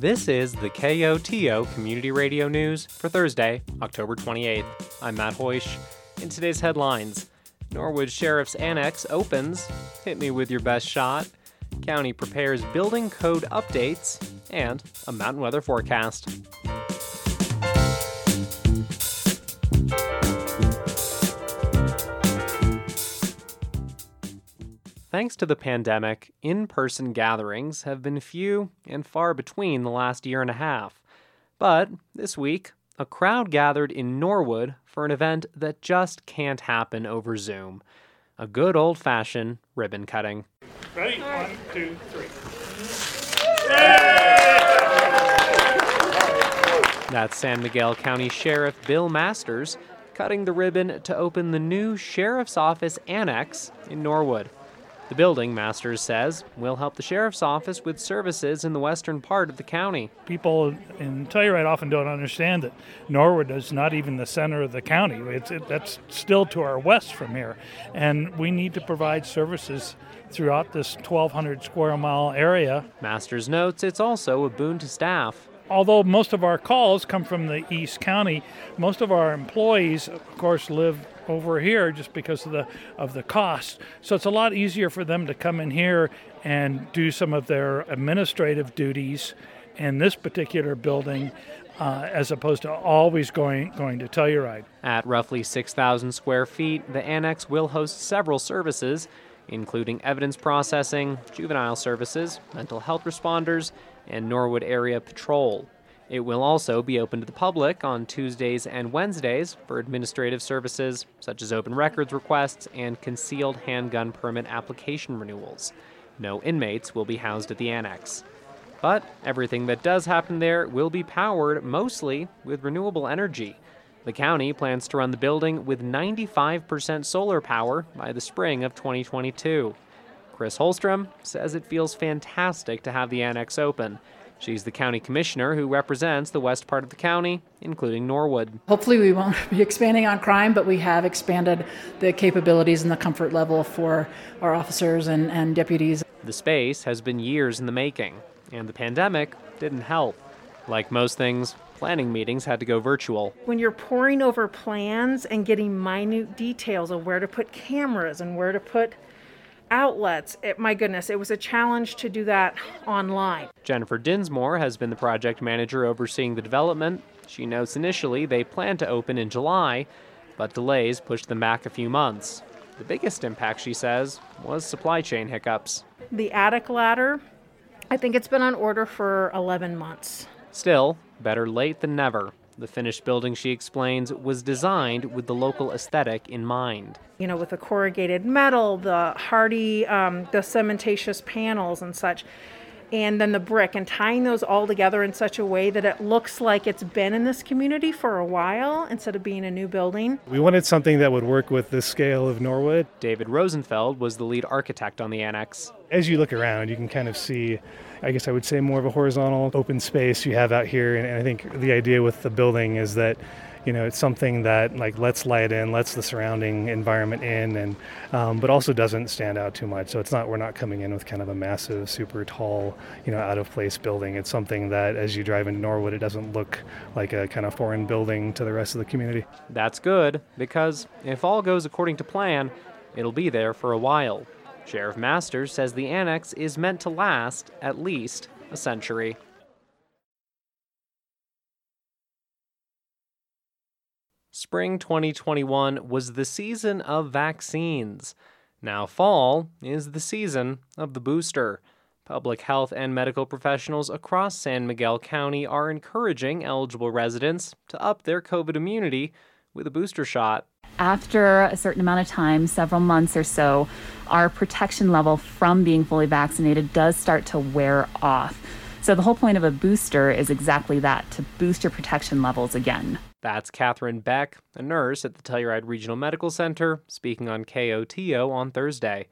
This is the KOTO Community Radio News for Thursday, October 28th. I'm Matt Hoish. In today's headlines, Norwood Sheriff's Annex opens. Hit me with your best shot. County prepares building code updates and a mountain weather forecast. Thanks to the pandemic, in person gatherings have been few and far between the last year and a half. But this week, a crowd gathered in Norwood for an event that just can't happen over Zoom a good old fashioned ribbon cutting. Ready? One, two, three. That's San Miguel County Sheriff Bill Masters cutting the ribbon to open the new Sheriff's Office Annex in Norwood. The building, Masters says, will help the Sheriff's Office with services in the western part of the county. People in Telluride often don't understand that Norwood is not even the center of the county. It's, it, that's still to our west from here. And we need to provide services throughout this 1,200 square mile area. Masters notes it's also a boon to staff although most of our calls come from the East County, most of our employees, of course, live over here just because of the of the cost. So it's a lot easier for them to come in here and do some of their administrative duties in this particular building. Uh, as opposed to always going going to Telluride. At roughly 6,000 square feet, the annex will host several services, including evidence processing, juvenile services, mental health responders, and Norwood Area Patrol. It will also be open to the public on Tuesdays and Wednesdays for administrative services such as open records requests and concealed handgun permit application renewals. No inmates will be housed at the annex. But everything that does happen there will be powered mostly with renewable energy. The county plans to run the building with 95% solar power by the spring of 2022. Kris Holstrom says it feels fantastic to have the annex open She's the county commissioner who represents the west part of the county, including Norwood. Hopefully, we won't be expanding on crime, but we have expanded the capabilities and the comfort level for our officers and, and deputies. The space has been years in the making, and the pandemic didn't help. Like most things, planning meetings had to go virtual. When you're poring over plans and getting minute details of where to put cameras and where to put outlets. It, my goodness, it was a challenge to do that online. Jennifer Dinsmore has been the project manager overseeing the development. She notes initially they planned to open in July, but delays pushed them back a few months. The biggest impact, she says, was supply chain hiccups. The attic ladder, I think it's been on order for 11 months. Still, better late than never. The finished building, she explains, was designed with the local aesthetic in mind. You know, with the corrugated metal, the hardy, um, the cementitious panels and such, and then the brick, and tying those all together in such a way that it looks like it's been in this community for a while instead of being a new building. We wanted something that would work with the scale of Norwood. David Rosenfeld was the lead architect on the annex. As you look around, you can kind of see I guess I would say more of a horizontal open space you have out here. And, I think the idea with the building is that you know it's something that like lets light in lets the surrounding environment in and um, but also doesn't stand out too much. So it's not we're not coming in with kind of a massive super tall you know out of place building. It's something that as you drive into norwood it doesn't look like a kind of foreign building to the rest of the community. That's good because if all goes according to plan it'll be there for a while. Sheriff Masters says the annex is meant to last at least a century. Spring 2021 was the season of vaccines. Now, fall is the season of the booster. Public health and medical professionals across San Miguel County are encouraging eligible residents to up their COVID immunity with a booster shot. After a certain amount of time, several months or so, our protection level from being fully vaccinated does start to wear off. So, the whole point of a booster is exactly that to boost your protection levels again. That's Catherine Beck, a nurse at the Telluride Regional Medical Center, speaking on KOTO on Thursday.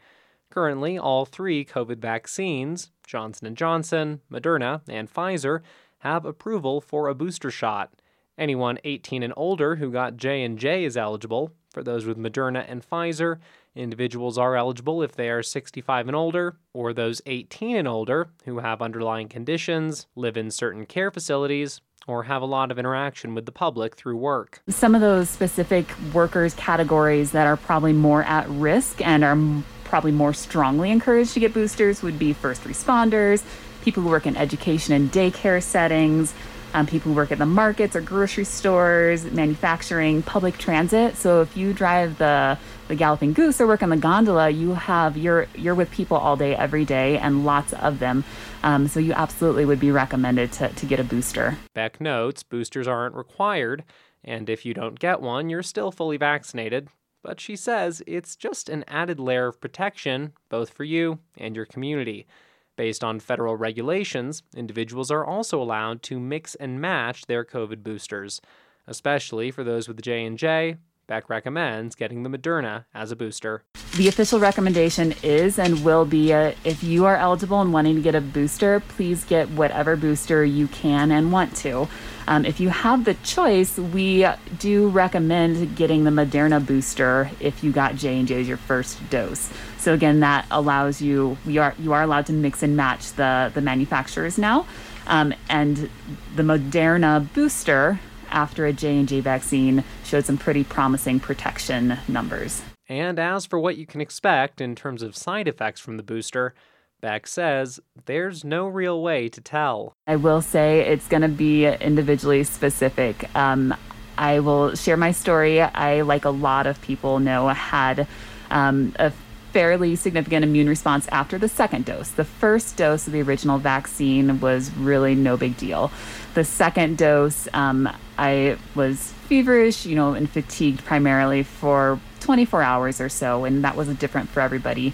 Currently, all three COVID vaccines, Johnson & Johnson, Moderna, and Pfizer, have approval for a booster shot. Anyone 18 and older who got J&J is eligible. For those with Moderna and Pfizer, individuals are eligible if they are 65 and older, or those 18 and older who have underlying conditions, live in certain care facilities, or have a lot of interaction with the public through work. Some of those specific workers categories that are probably more at risk and are probably more strongly encouraged to get boosters would be first responders, people who work in education and daycare settings, um, people who work at the markets or grocery stores, manufacturing, public transit. So if you drive the the galloping goose or work on the gondola, you have you're you're with people all day, every day, and lots of them. Um, so you absolutely would be recommended to, to get a booster. Beck notes boosters aren't required, and if you don't get one, you're still fully vaccinated. But she says it's just an added layer of protection, both for you and your community. Based on federal regulations, individuals are also allowed to mix and match their COVID boosters, especially for those with J&J. Beck recommends getting the Moderna as a booster. The official recommendation is and will be a, if you are eligible and wanting to get a booster, please get whatever booster you can and want to. Um, if you have the choice, we do recommend getting the Moderna booster if you got J and J as your first dose. So again, that allows you you are you are allowed to mix and match the the manufacturers now, um, and the Moderna booster after a J and J vaccine showed some pretty promising protection numbers. And as for what you can expect in terms of side effects from the booster, Beck says there's no real way to tell. I will say it's going to be individually specific. Um, I will share my story. I, like a lot of people know, had um, a fairly significant immune response after the second dose. The first dose of the original vaccine was really no big deal. The second dose, um, I was feverish, you know, and fatigued primarily for 24 hours or so, and that was different for everybody.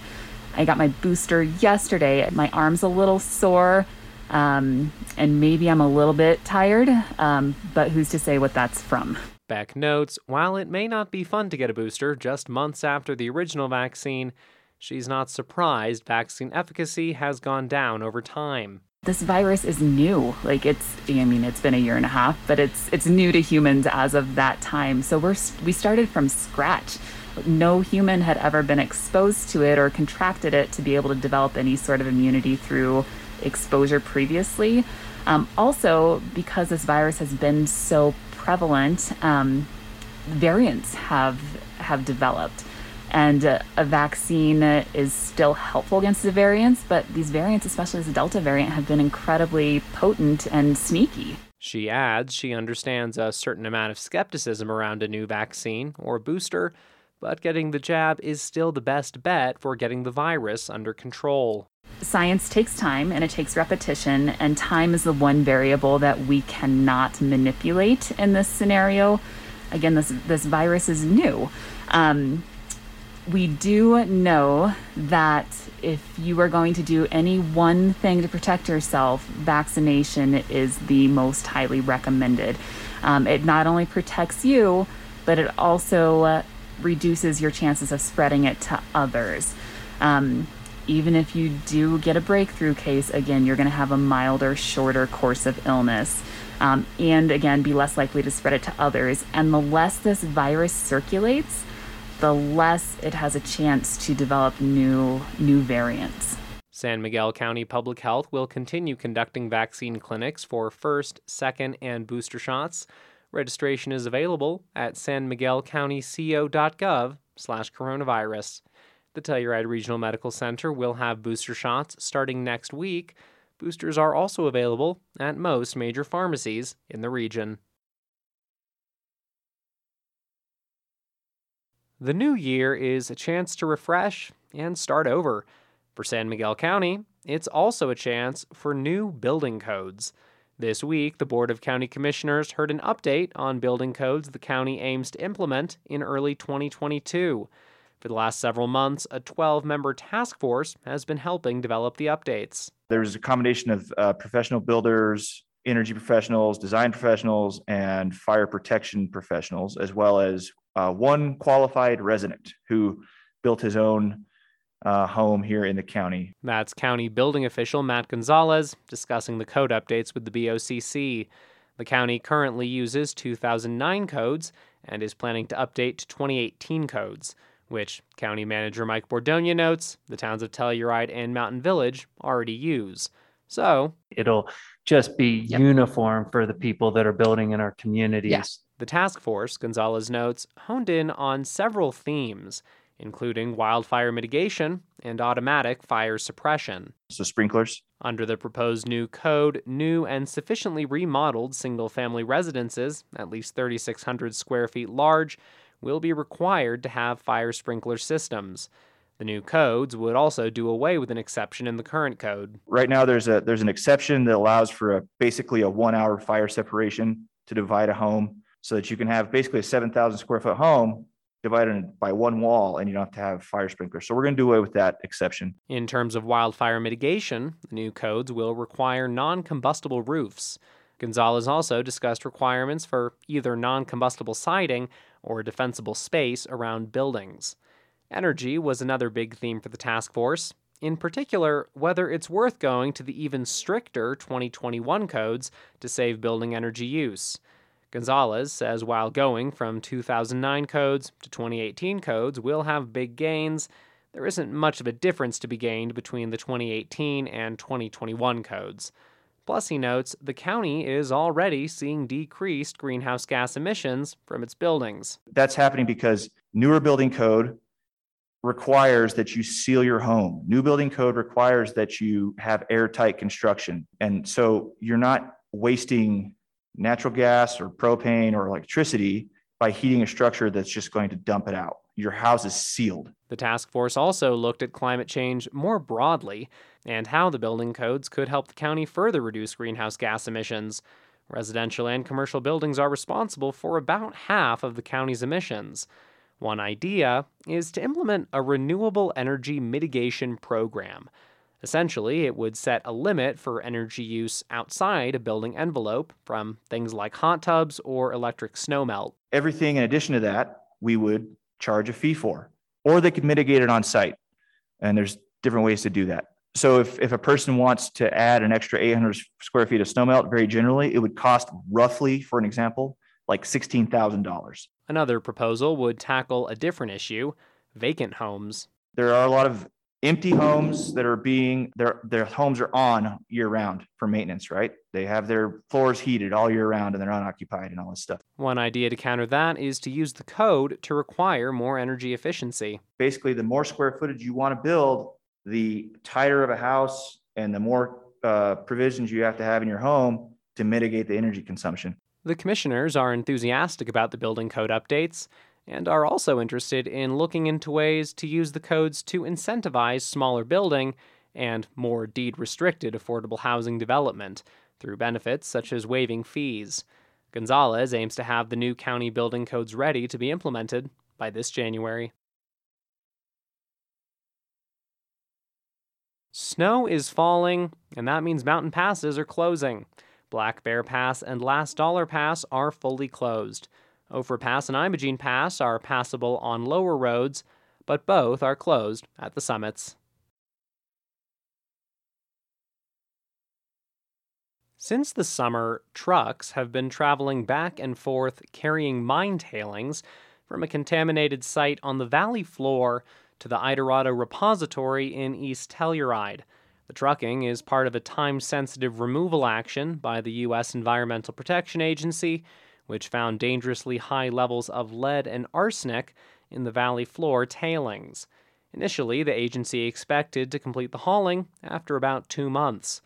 I got my booster yesterday. My arm's a little sore, um, and maybe I'm a little bit tired, um, but who's to say what that's from? Beck notes while it may not be fun to get a booster just months after the original vaccine, she's not surprised vaccine efficacy has gone down over time. This virus is new. Like it's I mean it's been a year and a half, but it's it's new to humans as of that time. So we're we started from scratch no human had ever been exposed to it or contracted it to be able to develop any sort of immunity through exposure previously. Um, also, because this virus has been so prevalent, um, variants have have developed, and uh, a vaccine is still helpful against the variants. But these variants, especially the Delta variant, have been incredibly potent and sneaky. She adds she understands a certain amount of skepticism around a new vaccine or booster but getting the jab is still the best bet for getting the virus under control. Science takes time and it takes repetition, and time is the one variable that we cannot manipulate in this scenario. Again, this, this virus is new. Um, we do know that if you are going to do any one thing to protect yourself, vaccination is the most highly recommended. Um, it not only protects you, but it also uh, reduces your chances of spreading it to others. Um, even if you do get a breakthrough case, again, you're going to have a milder, shorter course of illness. Um, and again, be less likely to spread it to others. And the less this virus circulates, the less it has a chance to develop new new variants. San Miguel County Public Health will continue conducting vaccine clinics for first, second, and booster shots. Registration is available at sanmiguelcountyco.gov slash coronavirus. The Telluride Regional Medical Center will have booster shots starting next week. Boosters are also available at most major pharmacies in the region. The new year is a chance to refresh and start over. For San Miguel County, it's also a chance for new building codes. This week, the Board of County Commissioners heard an update on building codes the county aims to implement in early 2022. For the last several months, a 12 member task force has been helping develop the updates. There's a combination of uh, professional builders, energy professionals, design professionals, and fire protection professionals, as well as uh, one qualified resident who built his own uh, home here in the county. That's county building official Matt Gonzalez discussing the code updates with the BOCC. The county currently uses 2009 codes, and is planning to update to 2018 codes, which County Manager Mike Bordogna notes the towns of Telluride and Mountain Village already use. So, it'll just be Yep. uniform for the people that are building in our communities. The task force, Gonzalez notes, honed in on several themes, including wildfire mitigation and automatic fire suppression. So sprinklers. Under the proposed new code, new and sufficiently remodeled single family residences, at least 3,600 square feet large, will be required to have fire sprinkler systems. The new codes would also do away with an exception in the current code. Right now, there's a, there's an exception that allows for a, basically a one hour fire separation to divide a home so that you can have basically a seven thousand square foot home divided by one wall and you don't have to have fire sprinklers. So we're going to do away with that exception. In terms of wildfire mitigation, the new codes will require non combustible roofs. Gonzalez also discussed requirements for either non combustible siding or defensible space around buildings. Energy was another big theme for the task force, in particular, whether it's worth going to the even stricter 2021 codes to save building energy use. Gonzalez says while going from 2009 codes to 2018 codes will have big gains, there isn't much of a difference to be gained between the 2018 and 2021 codes. Plus, he notes the county is already seeing decreased greenhouse gas emissions from its buildings. That's happening because newer building code requires that you seal your home. New building code requires that you have airtight construction. And so you're not wasting natural gas or propane or electricity by heating a structure that's just going to dump it out. Your house is sealed. The task force also looked at climate change more broadly and how the building codes could help the county further reduce greenhouse gas emissions. Residential and commercial buildings are responsible for about half of the county's emissions. One idea is to implement a renewable energy mitigation program. Essentially, it would set a limit for energy use outside a building envelope from things like hot tubs or electric snowmelt. Everything in addition to that, we would charge a fee for, or they could mitigate it on site. And there's different ways to do that. So if, if a person wants to add an extra 800 square feet of snowmelt, very generally, it would cost roughly, for an example, like $16,000. Another proposal would tackle a different issue vacant homes. There are a lot of empty homes that are being, their, their homes are on year round for maintenance, right? They have their floors heated all year round and they're unoccupied and all this stuff. One idea to counter that is to use the code to require more energy efficiency. Basically, the more square footage you want to build, the tighter of a house and the more uh, provisions you have to have in your home to mitigate the energy consumption. The commissioners are enthusiastic about the building code updates and are also interested in looking into ways to use the codes to incentivize smaller building and more deed restricted affordable housing development through benefits such as waiving fees. Gonzalez aims to have the new county building codes ready to be implemented by this January. Snow is falling, and that means mountain passes are closing. Black Bear Pass and Last Dollar Pass are fully closed. Ophir Pass and Imogene Pass are passable on lower roads, but both are closed at the summits. Since the summer, trucks have been traveling back and forth carrying mine tailings from a contaminated site on the valley floor to the Idarado repository in East Telluride. The trucking is part of a time sensitive removal action by the U.S. Environmental Protection Agency, which found dangerously high levels of lead and arsenic in the valley floor tailings. Initially, the agency expected to complete the hauling after about two months.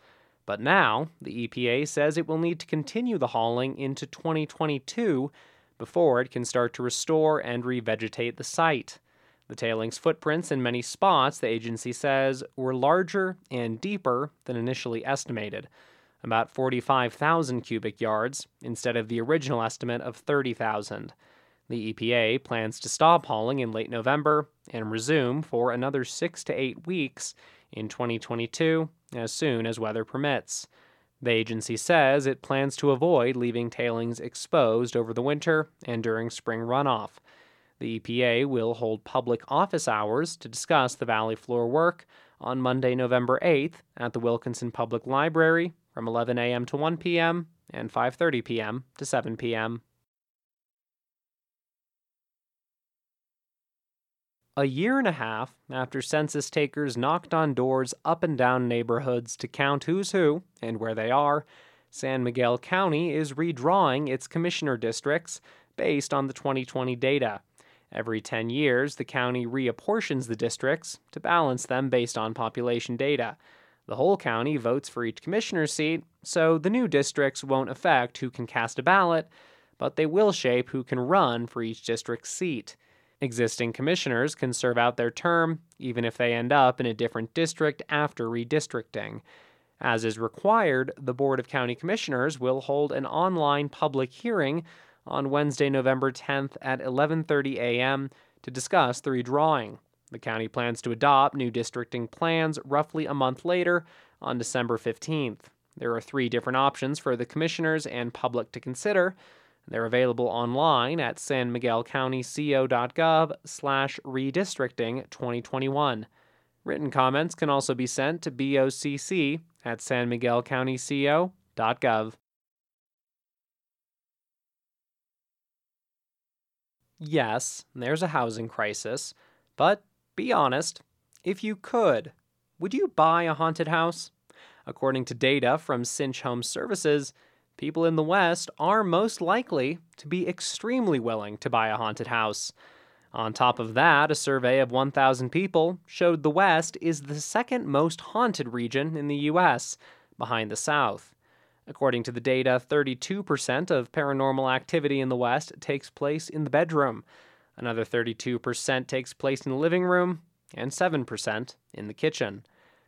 But now, the EPA says it will need to continue the hauling into 2022 before it can start to restore and revegetate the site. The tailings footprints in many spots, the agency says, were larger and deeper than initially estimated, about 45,000 cubic yards instead of the original estimate of 30,000. The EPA plans to stop hauling in late November and resume for another six to eight weeks in 2022 as soon as weather permits. The agency says it plans to avoid leaving tailings exposed over the winter and during spring runoff. The EPA will hold public office hours to discuss the valley floor work on Monday, November 8th at the Wilkinson Public Library from 11 a.m. to 1 p.m. and 5:30 p.m. to 7 p.m. A year and a half after census takers knocked on doors up and down neighborhoods to count who's who and where they are, San Miguel County is redrawing its commissioner districts based on the 2020 data. Every 10 years, the county reapportions the districts to balance them based on population data. The whole county votes for each commissioner seat, so the new districts won't affect who can cast a ballot, but they will shape who can run for each district seat. Existing commissioners can serve out their term, even if they end up in a different district after redistricting. As is required, the Board of County Commissioners will hold an online public hearing on Wednesday, November 10th at 11:30 a.m. to discuss the redrawing. The county plans to adopt new districting plans roughly a month later on December 15th. There are three different options for the commissioners and public to consider. They're available online at sanmiguelcountyco.gov slash redistricting 2021. Written comments can also be sent to bocc at sanmiguelcountyco.gov. Yes, there's a housing crisis, but be honest, if you could, would you buy a haunted house? According to data from Cinch Home Services, people in the West are most likely to be extremely willing to buy a haunted house. On top of that, a survey of 1,000 people showed the West is the second most haunted region in the U.S., behind the South. According to the data, 32% of paranormal activity in the West takes place in the bedroom, another 32% takes place in the living room, and 7% in the kitchen.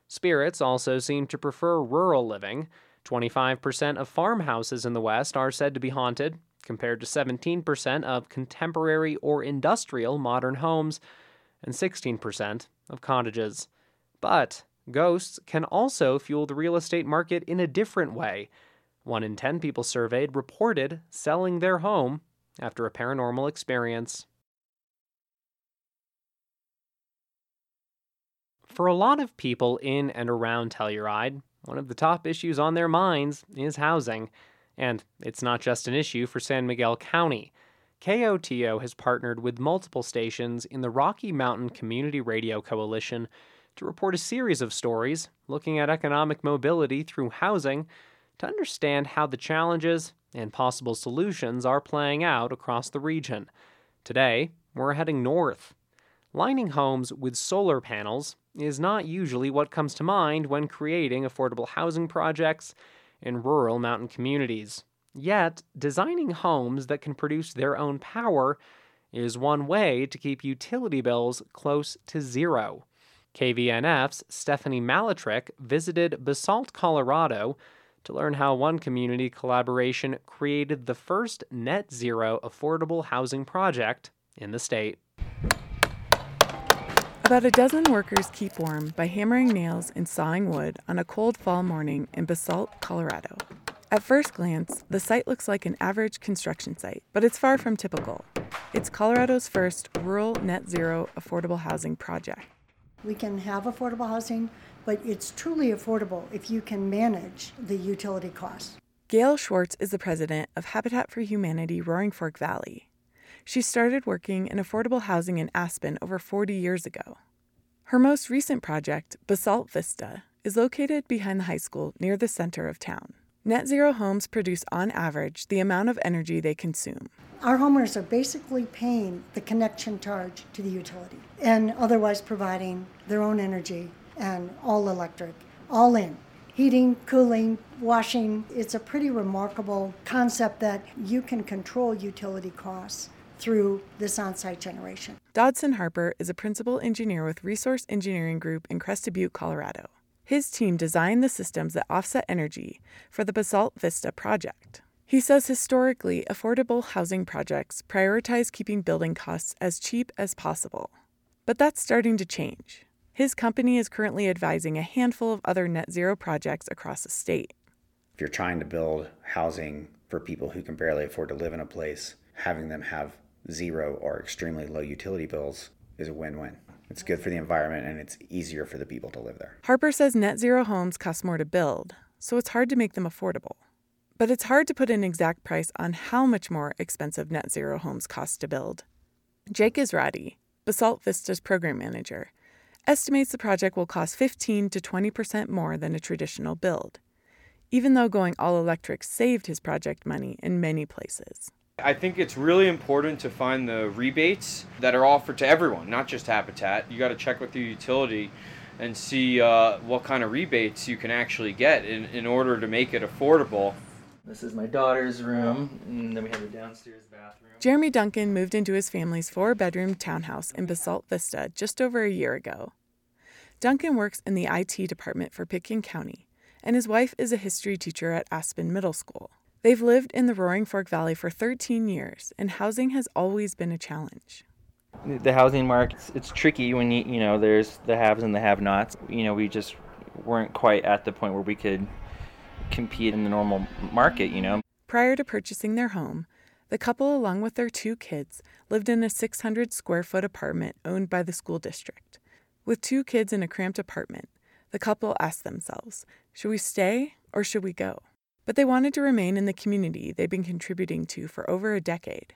Spirits also seem to prefer rural living. 25% of farmhouses in the West are said to be haunted, compared to 17% of contemporary or industrial modern homes and 16% of cottages. But ghosts can also fuel the real estate market in a different way. One in 10 people surveyed reported selling their home after a paranormal experience. For a lot of people in and around Telluride, one of the top issues on their minds is housing. And it's not just an issue for San Miguel County. KOTO has partnered with multiple stations in the Rocky Mountain Community Radio Coalition to report a series of stories looking at economic mobility through housing to understand how the challenges and possible solutions are playing out across the region. Today, we're heading north. Lining homes with solar panels is not usually what comes to mind when creating affordable housing projects in rural mountain communities. Yet, designing homes that can produce their own power is one way to keep utility bills close to zero. KVNF's Stephanie Maltarich visited Basalt, Colorado to learn how one community collaboration created the first net zero affordable housing project in the state. About a dozen workers keep warm by hammering nails and sawing wood on a cold fall morning in Basalt, Colorado. At first glance, the site looks like an average construction site, but it's far from typical. It's Colorado's first rural net zero affordable housing project. We can have affordable housing, but it's truly affordable if you can manage the utility costs. Gail Schwartz is the president of Habitat for Humanity Roaring Fork Valley. She started working in affordable housing in Aspen over 40 years ago. Her most recent project, Basalt Vista, is located behind the high school near the center of town. Net zero homes produce, on average, the amount of energy they consume. Our homeowners are basically paying the connection charge to the utility and otherwise providing their own energy and all electric, all in. Heating, cooling, washing. It's a pretty remarkable concept that you can control utility costs through this on site generation. Dodson Harper is a principal engineer with Resource Engineering Group in Crested Butte, Colorado. His team designed the systems that offset energy for the Basalt Vista project. He says historically, affordable housing projects prioritize keeping building costs as cheap as possible. But that's starting to change. His company is currently advising a handful of other net zero projects across the state. If you're trying to build housing for people who can barely afford to live in a place, having them have zero or extremely low utility bills is a win win. It's good for the environment and it's easier for the people to live there. Harper says net zero homes cost more to build, so it's hard to make them affordable. But it's hard to put an exact price on how much more expensive net zero homes cost to build. Jake Isradi, Basalt Vista's program manager, estimates the project will cost 15 to 20% more than a traditional build, even though going all electric saved his project money in many places. I think it's really important to find the rebates that are offered to everyone, not just Habitat. You got to check with your utility and see uh, what kind of rebates you can actually get in, in order to make it affordable. This is my daughter's room, and then we have the downstairs bathroom. Jeremy Duncan moved into his family's four bedroom townhouse in Basalt Vista just over a year ago. Duncan works in the IT department for Pitkin County, and his wife is a history teacher at Aspen Middle School. They've lived in the Roaring Fork Valley for 13 years, and housing has always been a challenge. The housing market, it's tricky when you, you know, there's the haves and the have nots. You know, we just weren't quite at the point where we could compete in the normal market, you know. Prior to purchasing their home, the couple, along with their two kids, lived in a 600 square foot apartment owned by the school district. With two kids in a cramped apartment, the couple asked themselves, should we stay or should we go? But they wanted to remain in the community they've been contributing to for over a decade.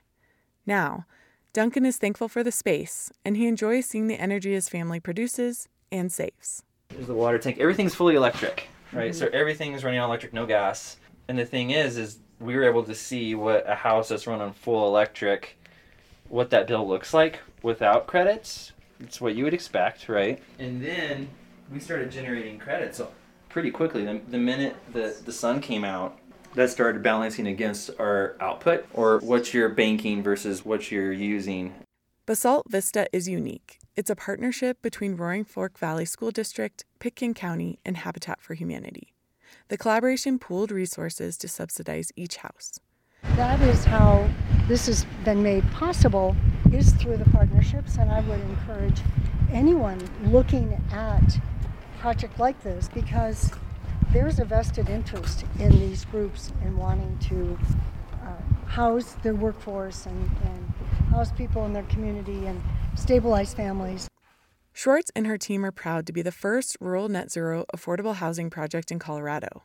Now, Duncan is thankful for the space, and he enjoys seeing the energy his family produces and saves. There's the water tank. Everything's fully electric, right? Mhm. So everything is running on electric, no gas. And the thing is, is we were able to see what a house that's run on full electric, what that bill looks like without credits. It's what you would expect, right? And then we started generating credits pretty quickly. The, the minute the, the sun came out, that started balancing against our output or what you're banking versus what you're using. Basalt Vista is unique. It's a partnership between Roaring Fork Valley School District, Pitkin County, and Habitat for Humanity. The collaboration pooled resources to subsidize each house. That is how this has been made possible is through the partnerships and I would encourage anyone looking at a project like this because there's a vested interest in these groups in wanting to uh, house their workforce and, and house people in their community and stabilize families. Schwartz and her team are proud to be the first rural net zero affordable housing project in Colorado.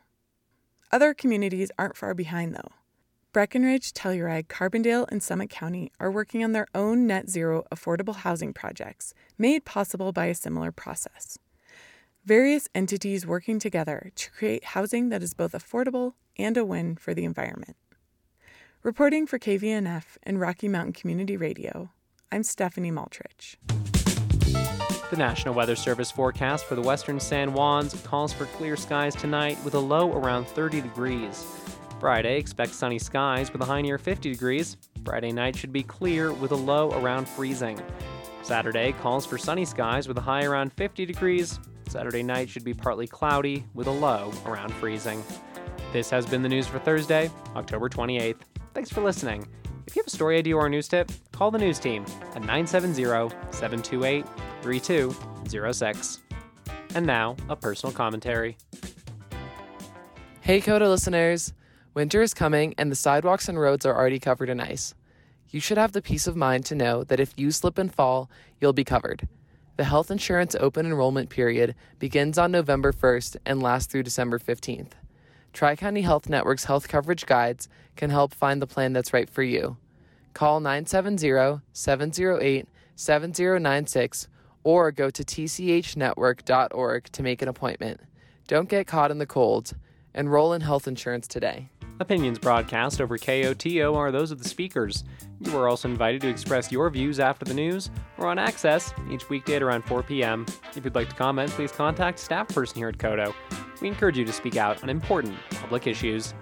Other communities aren't far behind, though. Breckenridge, Telluride, Carbondale, and Summit County are working on their own net zero affordable housing projects, made possible by a similar process. Various entities working together to create housing that is both affordable and a win for the environment. Reporting for KVNF and Rocky Mountain Community Radio, I'm Stephanie Maltarich. The National Weather Service forecast for the western San Juans calls for clear skies tonight with a low around 30 degrees. Friday, expect sunny skies with a high near 50 degrees. Friday night should be clear with a low around freezing. Saturday calls for sunny skies with a high around 50 degrees. Saturday night should be partly cloudy with a low around freezing. This has been the news for Thursday, October 28th. Thanks for listening. If you have a story idea or a news tip, call the news team at 970 728 3206. And now, a personal commentary. Hey, KOTO listeners! Winter is coming, and the sidewalks and roads are already covered in ice. You should have the peace of mind to know that if you slip and fall, you'll be covered. The health insurance open enrollment period begins on November 1st and lasts through December 15th. Tri County Health Network's health coverage guides can help find the plan that's right for you. Call 970 708 7096 or go to tchnetwork.org to make an appointment. Don't get caught in the cold. Enroll in health insurance today. Opinions broadcast over KOTO are those of the speakers. You are also invited to express your views after the news or on Access each weekday at around 4 p.m. If you'd like to comment, please contact staff person here at KOTO. We encourage you to speak out on important public issues.